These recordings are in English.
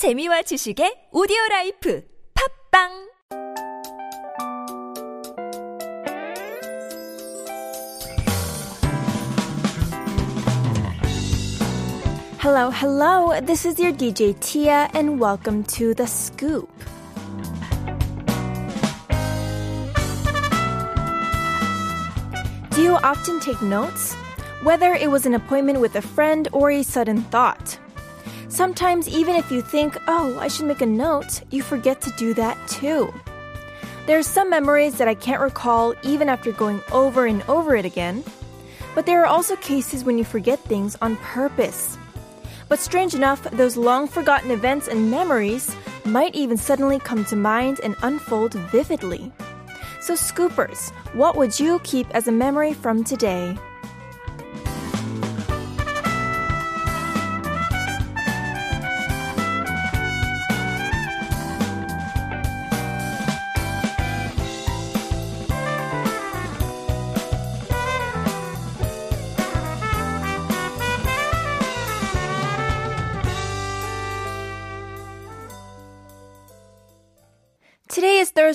재미와 지식의 오디오 라이프 팝빵 Hello, hello. This is your DJ Tia, and welcome to The Scoop. Do you often take notes? Whether it was an appointment with a friend or a sudden thought. Sometimes, even if you think, oh, I should make a note, you forget to do that too. There are some memories that I can't recall even after going over and over it again. But there are also cases when you forget things on purpose. But strange enough, those long forgotten events and memories might even suddenly come to mind and unfold vividly. So, Scoopers, what would you keep as a memory from today?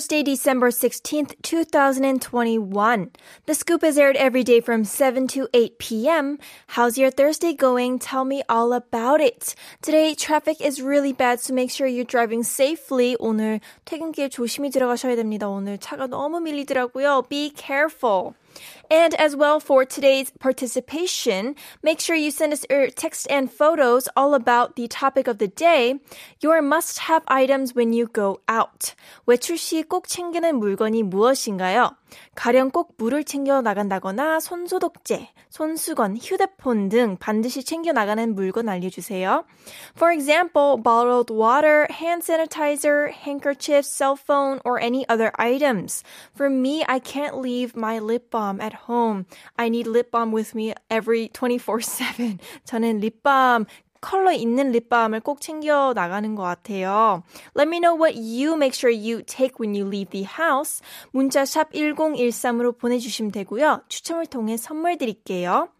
Thursday, December 16th, 2021. The scoop is aired every day from 7 to 8 p.m. How's your Thursday going? Tell me all about it. Today, traffic is really bad, so make sure you're driving safely. 오늘 퇴근길 조심히 들어가셔야 됩니다. 오늘 차가 너무 밀리더라고요. Be careful. And as well for today's participation, make sure you send us your text and photos all about the topic of the day, your must-have items when you go out. 외출 시 꼭 챙기는 물건이 무엇인가요? 가령 꼭 물을 챙겨 나간다거나 손소독제, 손수건, 휴대폰 등 반드시 챙겨 나가는 물건 알려주세요. For example, bottled water, hand sanitizer, handkerchief, cell phone, or any other items. For me, I can't leave my lip balm at home. I need lip balm with me every 24-7. 저는 립밤 컬러 있는 립밤을 꼭 챙겨 나가는 것 같아요. Let me know what you make sure you take when you leave the house. 문자 샵 1013으로 보내주시면 되고요. 추첨을 통해 선물 드릴게요.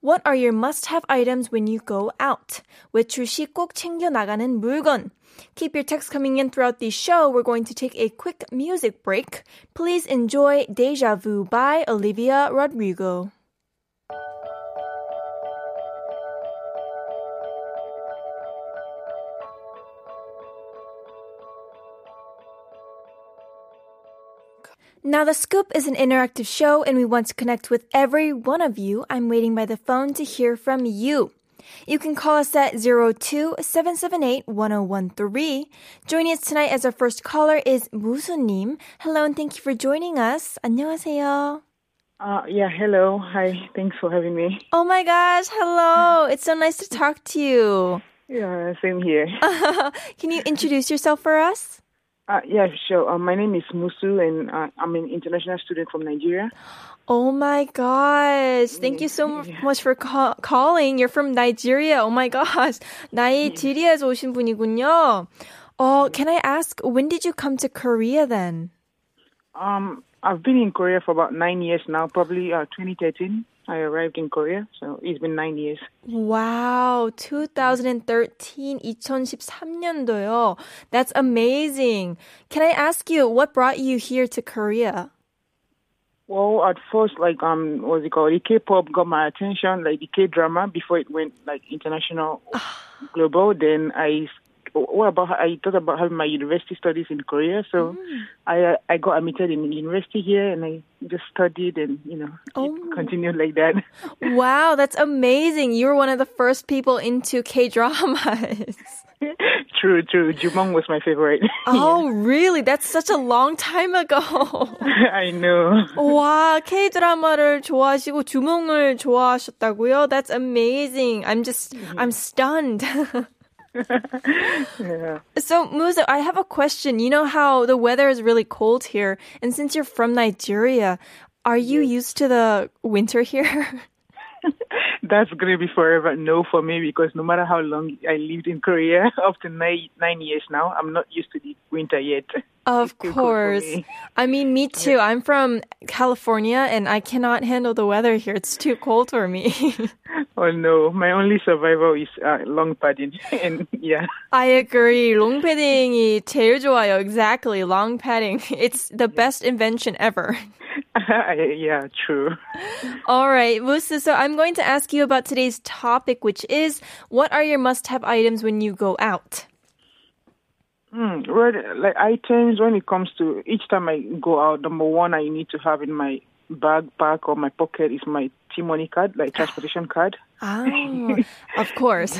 What are your must-have items when you go out? 외출 시 꼭 챙겨 나가는 물건. Keep your texts coming in throughout the show. We're going to take a quick music break. Please enjoy Deja Vu by Olivia Rodrigo. Now, The Scoop is an interactive show and we want to connect with every one of you. I'm waiting by the phone to hear from you. You can call us at 02-778-1013. Joining us tonight as our first caller is 무수님. Hello and thank you for joining us. 안녕하세요. Uh, yeah, hello. Hi. Thanks for having me. Oh my gosh, hello. It's so nice to talk to you. Yeah, same here. Can you introduce yourself for us? Uh, yeah, sure. Uh, my name is Musu, and uh, I'm an international student from Nigeria. Oh my gosh. Thank you so much for ca- calling. You're from Nigeria. Oh my gosh. 나이지리아에서 오신 분이군요. Oh, can I ask, when did you come to Korea then? Um, I've been in Korea for about nine years now. Probably uh, 2013, I arrived in Korea, so it's been nine years. Wow, 2013, 2013년도요. That's amazing. Can I ask you, what brought you here to Korea? Well, at first, like um, what's it called? The K-pop got my attention, like the K-drama before it went like international, global. Then I, what about I thought about having my university studies in Korea, so I uh, I got admitted in university here, and I just studied and you know it continued like that. Wow, that's amazing. You were one of the first people into K-dramas. true, true. Jumong was my favorite. Oh, really? That's such a long time ago. I know. 와, K-드라마를 좋아하시고 주몽을 좋아하셨다고요? That's amazing. I'm just, I'm stunned. Yeah. so, Musa, I have a question. You know how the weather is really cold here, and since you're from Nigeria, Are you used to the winter here? That's gonna be forever no for me because no matter how long I lived in Korea, up to nine nine years now, I'm not used to the winter yet. Of It's too cold for course. me. I mean, me too. I'm from California and I cannot handle the weather here. It's too cold for me. Oh no, my only survival is uh, long padding, and yeah, I agree. long padding이 제일 좋아요. Exactly. Long padding. It's the best invention ever. yeah, true. All right, Musa. So I'm going to ask you about today's topic, which is what are your must-have items when you go out? Hmm, right, like items when it comes to each time I go out, number one I need to have in my backpack or my pocket is my T-money card, like transportation card, Oh, of course.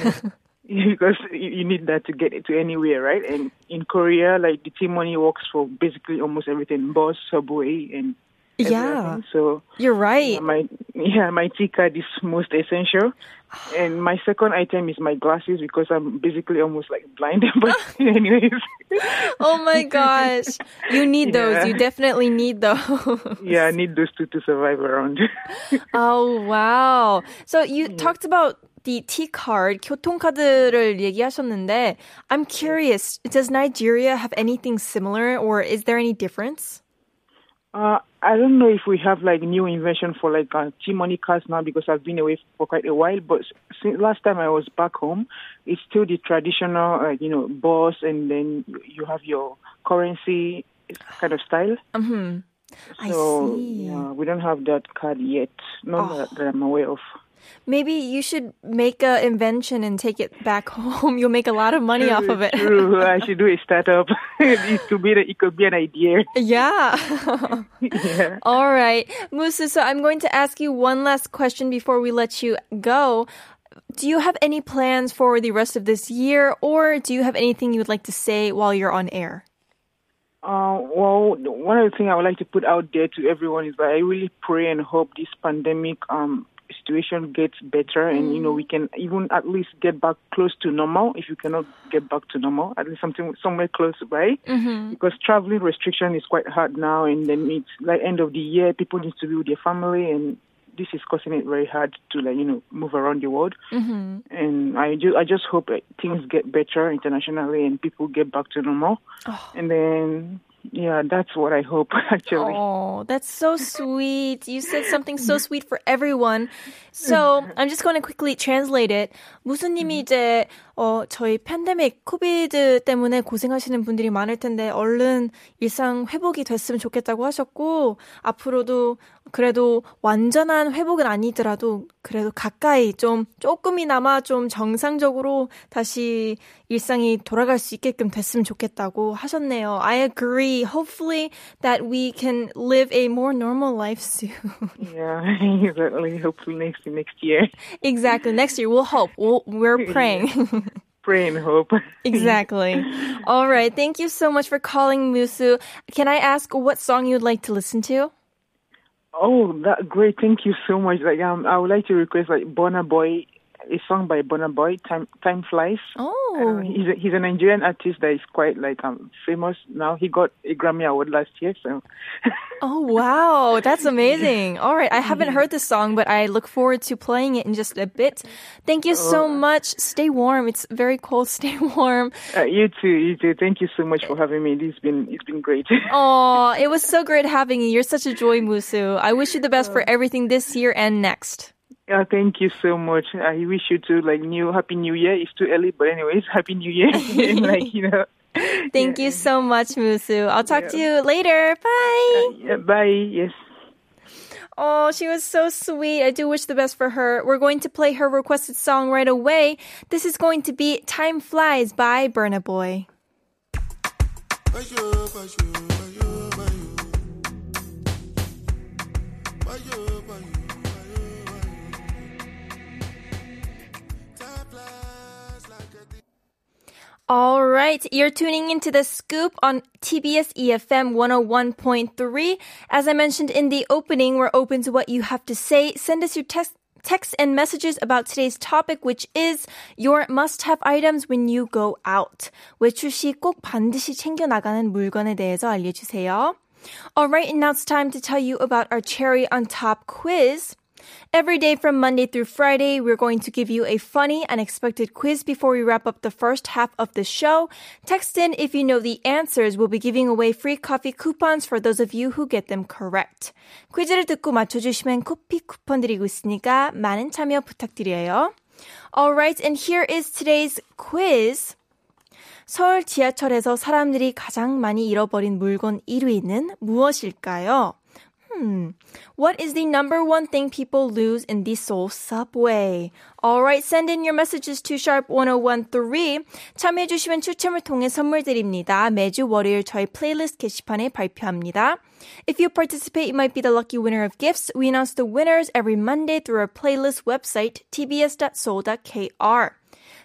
because you you need that to get it to anywhere, right? And in Korea, like the T-money works for basically almost everything, bus, subway, and yeah, everything. So you're right. my yeah, my T card is most essential. And my second item is my glasses because I'm basically almost like blind. But anyways, Oh my gosh. You need those. Yeah. You definitely need those. yeah, I need those two to survive around. Oh, wow. So you talked about the T card, 교통카드를 얘기하셨는데, I'm curious, does Nigeria have anything similar or is there any difference? Uh, I don't know if we have like new invention for like uh, T-money cards now because I've been away for quite a while. But since last time I was back home, it's still the traditional, uh, you know, boss, and then you- you have your currency kind of style. Mm-hmm. I So see. yeah, we don't have that card yet. Not that, that I'm aware of. Maybe you should make an invention and take it back home. You'll make a lot of money off of it. True, I should do a startup. it could be, it could be an idea. Yeah. yeah. All right. Musa, so I'm going to ask you one last question before we let you go. Do you have any plans for the rest of this year, or do you have anything you would like to say while you're on air? Uh, well, one of the things I would like to put out there to everyone is that I really pray and hope this pandemic um, situation gets better and, you know, we can even at least get back close to normal. If you cannot get back to normal, at least something somewhere close by. Mm-hmm. Because traveling restriction is quite hard now and then it's like end of the year, people need to be with their family and this is causing it very hard to like, you know, move around the world. Mm-hmm. And I just, I just hope that things get better internationally and people get back to normal. And then, yeah, that's what I hope actually. Oh, that's so sweet. You said something so sweet for everyone. So, I'm just going to quickly translate it. 무수님이 이제, 어, 저희 팬데믹, 코비드 때문에 고생하시는 분들이 많을 텐데, 얼른 일상 회복이 됐으면 좋겠다고 하셨고, 앞으로도 그래도 완전한 회복은 아니더라도, 그래도 가까이 좀, 조금이나마 좀 정상적으로 다시 일상이 돌아갈 수 있게끔 됐으면 좋겠다고 하셨네요. I agree. Hopefully that we can live a more normal life soon. Yeah, exactly. Hopefully next next year. exactly. Next year, we'll hope. We'll, we're praying. Pray and hope. exactly. All right. Thank you so much for calling Musu. Can I ask what song you'd like to listen to? Oh, that great! Thank you so much. Like, um, I would like to request like Burna Boy, a song by Burna Boy. Time Time Flies. Uh, Oh. he's a, he's a Nigerian artist that is quite like um famous now. He got a Grammy award last year, so Oh, wow. That's amazing. All right. I haven't heard this song, but I look forward to playing it in just a bit. Thank you so much. Stay warm. It's very cold. Stay warm. uh, you too, you too. Thank you so much for having me. This has been it's been great. Oh, it was so great having you. You're such a joy, Musu. I wish you the best for everything this year and next. Yeah, thank you so much. I wish you too like new happy new year. It's too early, but anyways, happy new year. and like you know, Thank you so much, Musu. I'll talk to you later. Bye. Uh, yeah, bye. Yes. Oh, she was so sweet. I do wish the best for her. We're going to play her requested song right away. This is going to be Time Flies by Burna Boy. All right, you're tuning into the scoop on TBS EFM 101.3. As I mentioned in the opening, we're open to what you have to say. Send us your text texts and messages about today's topic, which is your must-have items when you go out. 외출 시 꼭 반드시 챙겨 나가는 물건에 대해서 알려주세요. Alright, and now it's time to tell you about our cherry on top quiz. Every day from Monday through Friday, we're going to give you a funny, unexpected quiz before we wrap up the first half of the show. Text in if you know the answers. We'll be giving away free coffee coupons for those of you who get them correct. 퀴즈를 듣고 맞춰주시면 커피 쿠폰 드리고 있으니까 많은 참여 부탁드려요. Alright, and here is today's quiz. 서울 지하철에서 사람들이 가장 많이 잃어버린 물건 1위는 무엇일까요? Hmm. What is the number one thing people lose in the Seoul subway? Alright, send in your messages to sharp1013. 참여해주시면 추첨을 통해 선물 드립니다. 매주 월요일 저희 플레이리스트 게시판에 발표합니다. If you participate, you might be the lucky winner of gifts. We announce the winners every Monday through our playlist website, tbs.seoul.kr.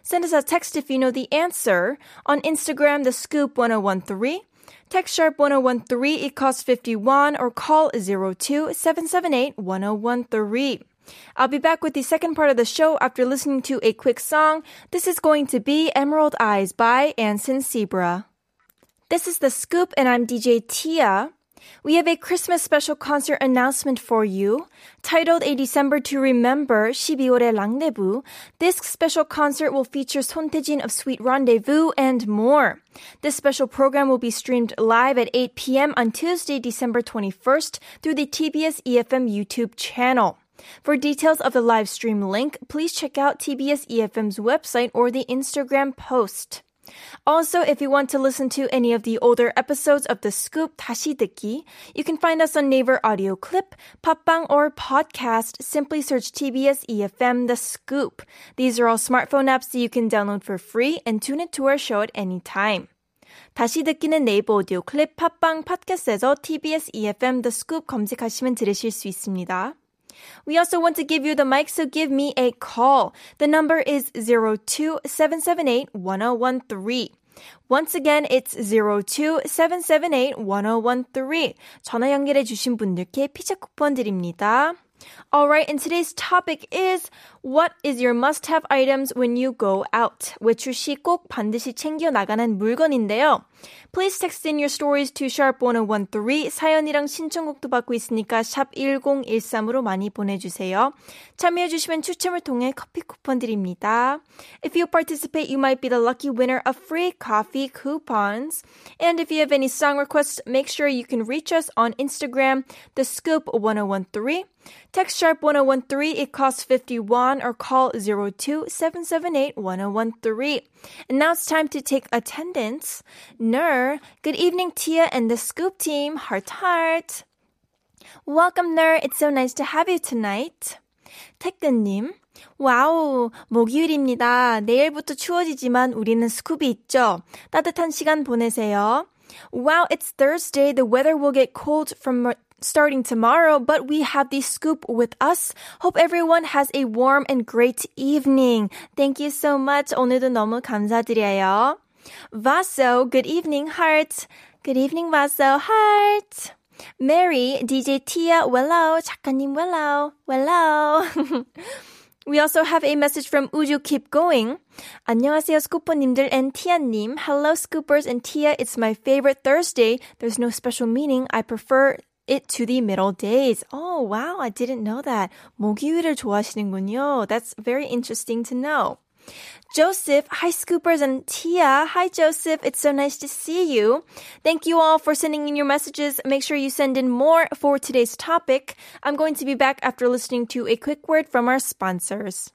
Send us a text if you know the answer. On Instagram, the scoop 1013 Text sharp 1013, it costs 51, or call 02 778 1013. I'll be back with the second part of the show after listening to a quick song. This is going to be Emerald Eyes by Anson Seabra. This is The Scoop, and I'm DJ Tia. We have a Christmas special concert announcement for you. Titled A December to Remember, 12월의 Rendezvous, this special concert will feature Son of Sweet Rendezvous and more. This special program will be streamed live at 8 p.m. on Tuesday, December 21st through the TBS EFM YouTube channel. For details of the live stream link, please check out TBS EFM's website or the Instagram post. Also, if you want to listen to any of the older episodes of The Scoop 다시 듣기, you can find us on Naver Audio Clip, 팟빵, or podcast. Simply search TBS EFM The Scoop. These are all smartphone apps that you can download for free and tune into our show at any time. 다시 듣기는 네이버 오디오 클립, 팟빵, 팟캐스트에서 TBS EFM The Scoop 검색하시면 들으실 수 있습니다. We also want to give you the mic, so give me a call. The number is 02778-1013. Once again, it's 02778-1013. 전화 연결해 주신 분들께 피자 쿠폰 드립니다. Alright, and today's topic is What is your must-have items when you go out? 외출 시 꼭 반드시 챙겨 나가는 물건인데요. Please text in your stories to sharp1013. 사연이랑 신청곡도 받고 있으니까 샵 1013으로 많이 보내주세요. 참여해주시면 추첨을 통해 커피 쿠폰 드립니다. If you participate, you might be the lucky winner of free coffee coupons. And if you have any song requests, make sure you can reach us on Instagram, the scoop 1013. Text sharp 1013, it costs 51 or call 02 778 1013. And now it's time to take attendance. Ner, good evening, Tia and the Scoop team. Heart, heart. Welcome, Ner. It's so nice to have you tonight. 태근님, 와우, 목요일입니다. 내일부터 추워지지만 우리는 스쿱이 있죠. 따뜻한 시간 보내세요. Wow, it's Thursday. The weather will get cold from starting tomorrow, but we have the scoop with us. Hope everyone has a warm and great evening. Thank you so much. 오늘도 너무 감사드려요. Vaso, good evening, heart. Good evening, Vaso, heart. Mary, DJ Tia, wello. 작가님, wello. Wello. We also have a message from Uju Keep Going. 안녕하세요, 스쿠퍼님들 and 티아님. Hello, scoopers and Tia. It's my favorite Thursday. There's no special meaning. I prefer it to the middle days. Oh, wow. I didn't know that. 목요일을 좋아하시는군요. That's very interesting to know. Joseph, hi Scoopers and Tia. Hi Joseph, it's so nice to see you. Thank you all for sending in your messages. Make sure you send in more for today's topic. I'm going to be back after listening to a quick word from our sponsors.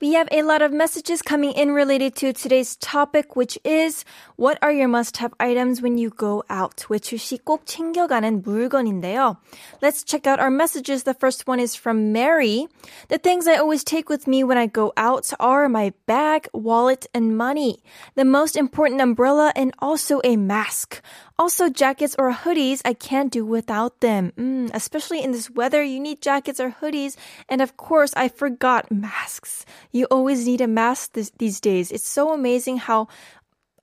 We have a lot of messages coming in related to today's topic, which is what are your must-have items when you go out? 외출 시 꼭 챙겨가는 물건인데요. Let's check out our messages. The first one is from Mary. The things I always take with me when I go out are my bag, wallet, and money. The most important umbrella and also a mask. Also, jackets or hoodies, I can't do without them. Mm, especially in this weather, you need jackets or hoodies. And of course, I forgot masks. You always need a mask this, these days. It's so amazing how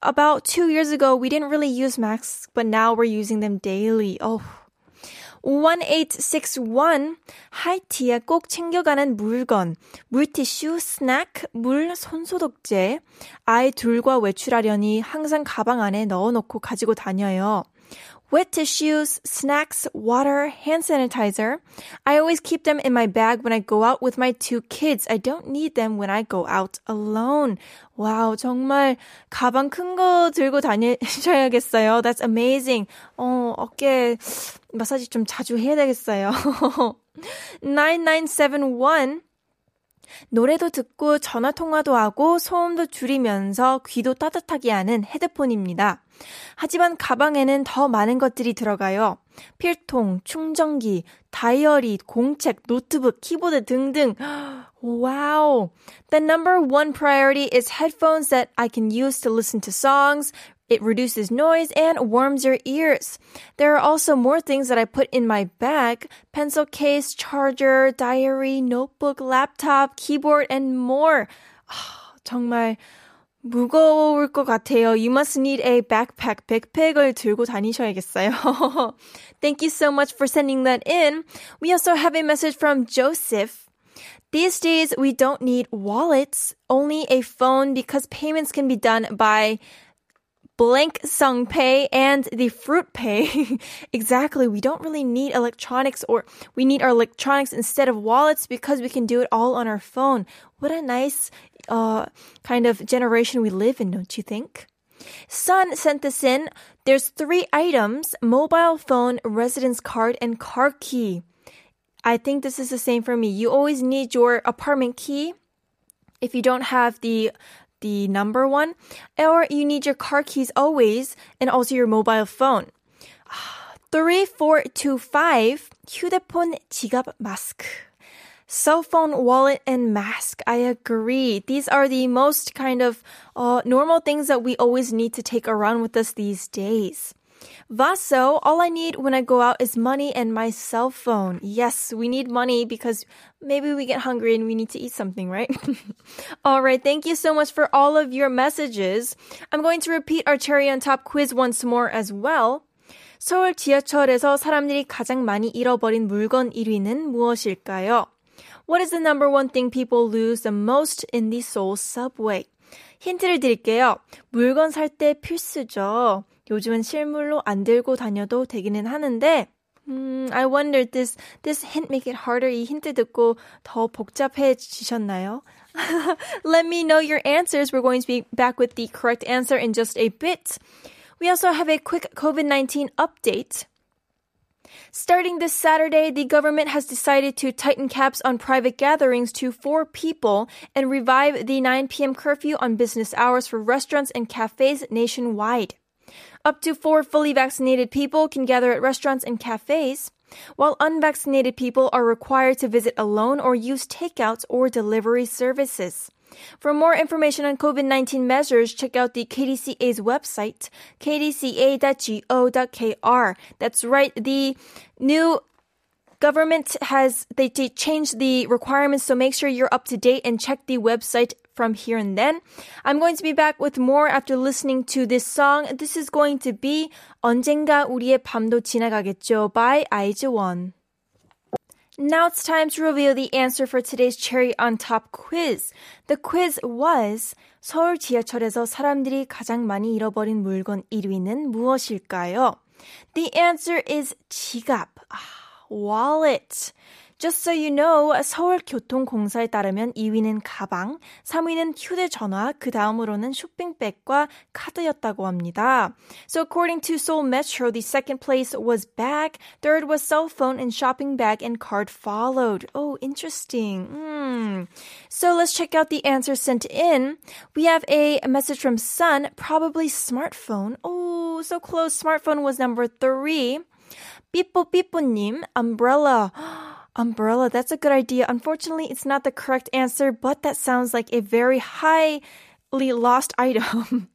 about two years ago, we didn't really use masks, but now we're using them daily. Oh. 1861 하이티에 꼭 챙겨가는 물건 물티슈, 스낵, 물, 손소독제 아이 둘과 외출하려니 항상 가방 안에 넣어놓고 가지고 다녀요. wet tissues, snacks, water, hand sanitizer. I always keep them in my bag when I go out with my two kids. I don't need them when I go out alone. 와우, 정말 가방 큰 거 들고 다니셔야겠어요. That's amazing. 어, 어깨 마사지 좀 자주 해야 되겠어요. 9971 노래도 듣고 전화 통화도 하고 소음도 줄이면서 귀도 따뜻하게 하는 헤드폰입니다. 하지만 가방에는 더 많은 것들이 들어가요. 필통, 충전기, 다이어리, 공책, 노트북, 키보드 등등. Wow. The number one priority is headphones that I can use to listen to songs, it reduces noise and warms your ears. There are also more things that I put in my bag pencil case, charger, diary, notebook, laptop, keyboard, and more. 정말 무거울 것 같아요. You must need a backpack, 백팩을 들고 다니셔야겠어요. Thank you so much for sending that in. We also have a message from Joseph. These days, we don't need wallets, only a phone because payments can be done by blank sung pay and the fruit pay. exactly. We don't really need electronics or we need our electronics instead of wallets because we can do it all on our phone. What a nice uh, kind of generation we live in, don't you think? Sun sent this in. There's three items mobile phone, residence card, and car key. I think this is the same for me. You always need your apartment key. If you don't have the the number one, or you need your car keys always and also your mobile phone. 3425 휴대폰, 지갑, 마스크. Cell phone, wallet, and mask. I agree. These are the most kind of uh, normal things that we always need to take around with us these days. Vaso, all I need when I go out is money and my cell phone. Yes, we need money because maybe we get hungry and we need to eat something, right? all right, thank you so much for all of your messages. I'm going to repeat our cherry on top quiz once more as well. 서울 지하철에서 사람들이 가장 많이 잃어버린 물건 1위는 무엇일까요? What is the number one thing people lose the most in the Seoul subway? 힌트를 드릴게요. 물건 살 때 필수죠. 요즘은 실물로 안 들고 다녀도 되기는 하는데 음, I wonder this this hint make it harder. 이 힌트 듣고 더 복잡해지셨나요? Let me know your answers. We're going to be back with the correct answer in just a bit. We also have a quick COVID-19 update. Starting this Saturday, the government has decided to tighten caps on private gatherings to four people and revive the 9 p.m. curfew on business hours for restaurants and cafes nationwide. Up to four fully vaccinated people can gather at restaurants and cafes, while unvaccinated people are required to visit alone or use takeouts or delivery services. For more information on COVID 19 measures, check out the KDCA's website, kdca.go.kr. That's right, the new government has they, they changed the requirements so make sure you're up to date and check the website from here and then. I'm going to be back with more after listening to this song. This is going to be 언젠가 우리의 밤도 지나가겠죠 by IZ*ONE. Now it's time to reveal the answer for today's cherry on top quiz. The quiz was 서울 지하철에서 사람들이 가장 많이 잃어버린 물건 1위는 무엇일까요? The answer is 지갑, wallet. Just so you know, 서울교통공사에 따르면 2위는 가방, 3위는 휴대전화, 그 다음으로는 쇼핑백과 카드였다고 합니다. So according to Seoul Metro, the second place was bag, third was cell phone and shopping bag and card followed. Oh, interesting. Mm. So let's check out the answers sent in. We have a message from Sun, probably smartphone. Oh, so close. Smartphone was number three. 삐뽀삐뽀님, umbrella. Umbrella, that's a good idea. Unfortunately, it's not the correct answer, but that sounds like a very highly lost item.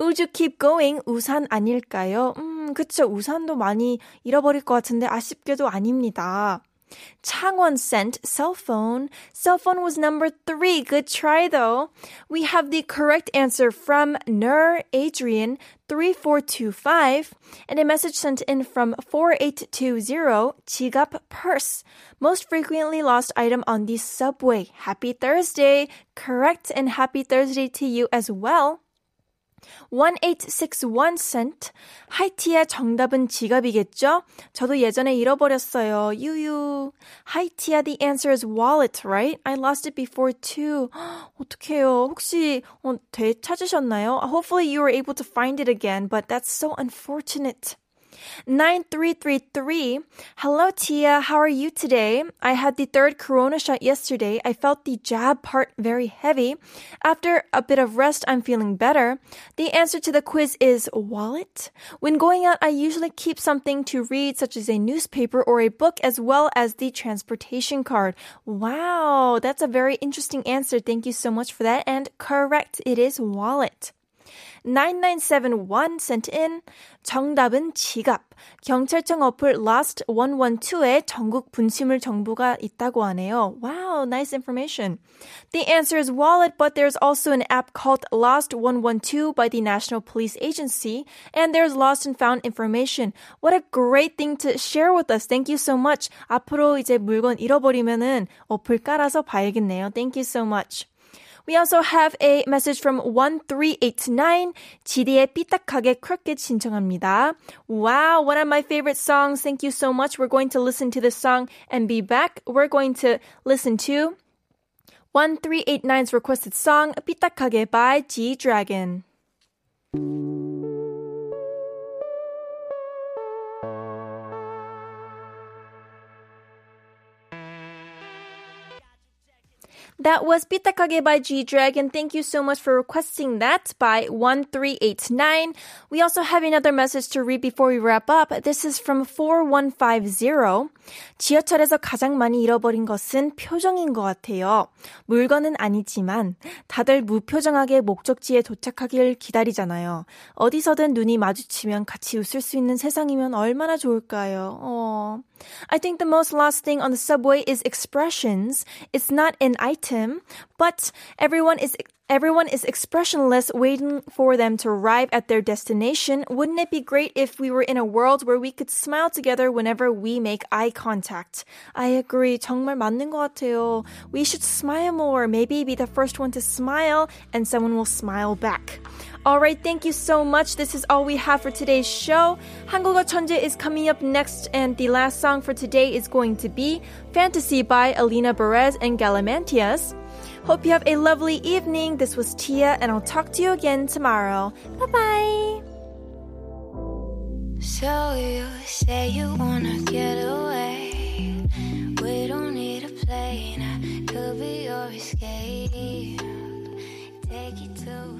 Uju Keep Going? 우산 아닐까요? 음, 그쵸. 우산도 많이 잃어버릴 것 같은데 아쉽게도 아닙니다. Changwon sent cell phone. Cell phone was number three. Good try though. We have the correct answer from Nur Adrian 3425 and a message sent in from 4820 지갑 purse. Most frequently lost item on the subway. Happy Thursday. Correct and happy Thursday to you as well. 1861 cent. 하이티의 정답은 지갑이겠죠? 저도 예전에 잃어버렸어요. 유유. 하이티야, the answer is wallet, right? I lost it before too. 어떡해요. 혹시 어, 되찾으셨나요? Hopefully you were able to find it again, but that's so unfortunate. 9333. Hello, Tia. How are you today? I had the third corona shot yesterday. I felt the jab part very heavy. After a bit of rest, I'm feeling better. The answer to the quiz is wallet. When going out, I usually keep something to read, such as a newspaper or a book, as well as the transportation card. Wow, that's a very interesting answer. Thank you so much for that. And correct, it is wallet. 9971 sent in 정답은 지갑. 경찰청 어플 Lost 112에 전국 분실물 정보가 있다고 하네요. Wow, nice information. The answer is wallet, but there's also an app called Lost 112 by the National Police Agency, and there's lost and found information. What a great thing to share with us. Thank you so much. 앞으로 이제 물건 잃어버리면은 어플 깔아서 봐야겠네요. Thank you so much. We also have a message from 1389. 지디의 삐딱하게 크로켓 신청합니다. Wow, one of my favorite songs. Thank you so much. We're going to listen to this song and be back. We're going to listen to 1389's requested song 삐딱하게 by G Dragon. That was Pitakage by G Dragon. Thank you so much for requesting that by 1389. We also have another message to read before we wrap up. This is from 4150. 지하철에서 가장 많이 잃어버린 것은 표정인 것 같아요. 물건은 아니지만 다들 무표정하게 목적지에 도착하길 기다리잖아요. 어디서든 눈이 마주치면 같이 웃을 수 있는 세상이면 얼마나 좋을까요? 어. I think the most lost thing on the subway is expressions. It's not an item, but everyone is everyone is expressionless waiting for them to arrive at their destination. Wouldn't it be great if we were in a world where we could smile together whenever we make eye contact? I agree. 정말 맞는 것 같아요. We should smile more. Maybe be the first one to smile and someone will smile back. Alright, thank you so much. This is all we have for today's show. Hangulga 천재 is coming up next, and the last song for today is going to be Fantasy by Alina Baraz and Galimatias. Hope you have a lovely evening. This was Tia, and I'll talk to you again tomorrow. Bye bye. So you say you wanna get away. We don't need a plane. Could be your escape. Take to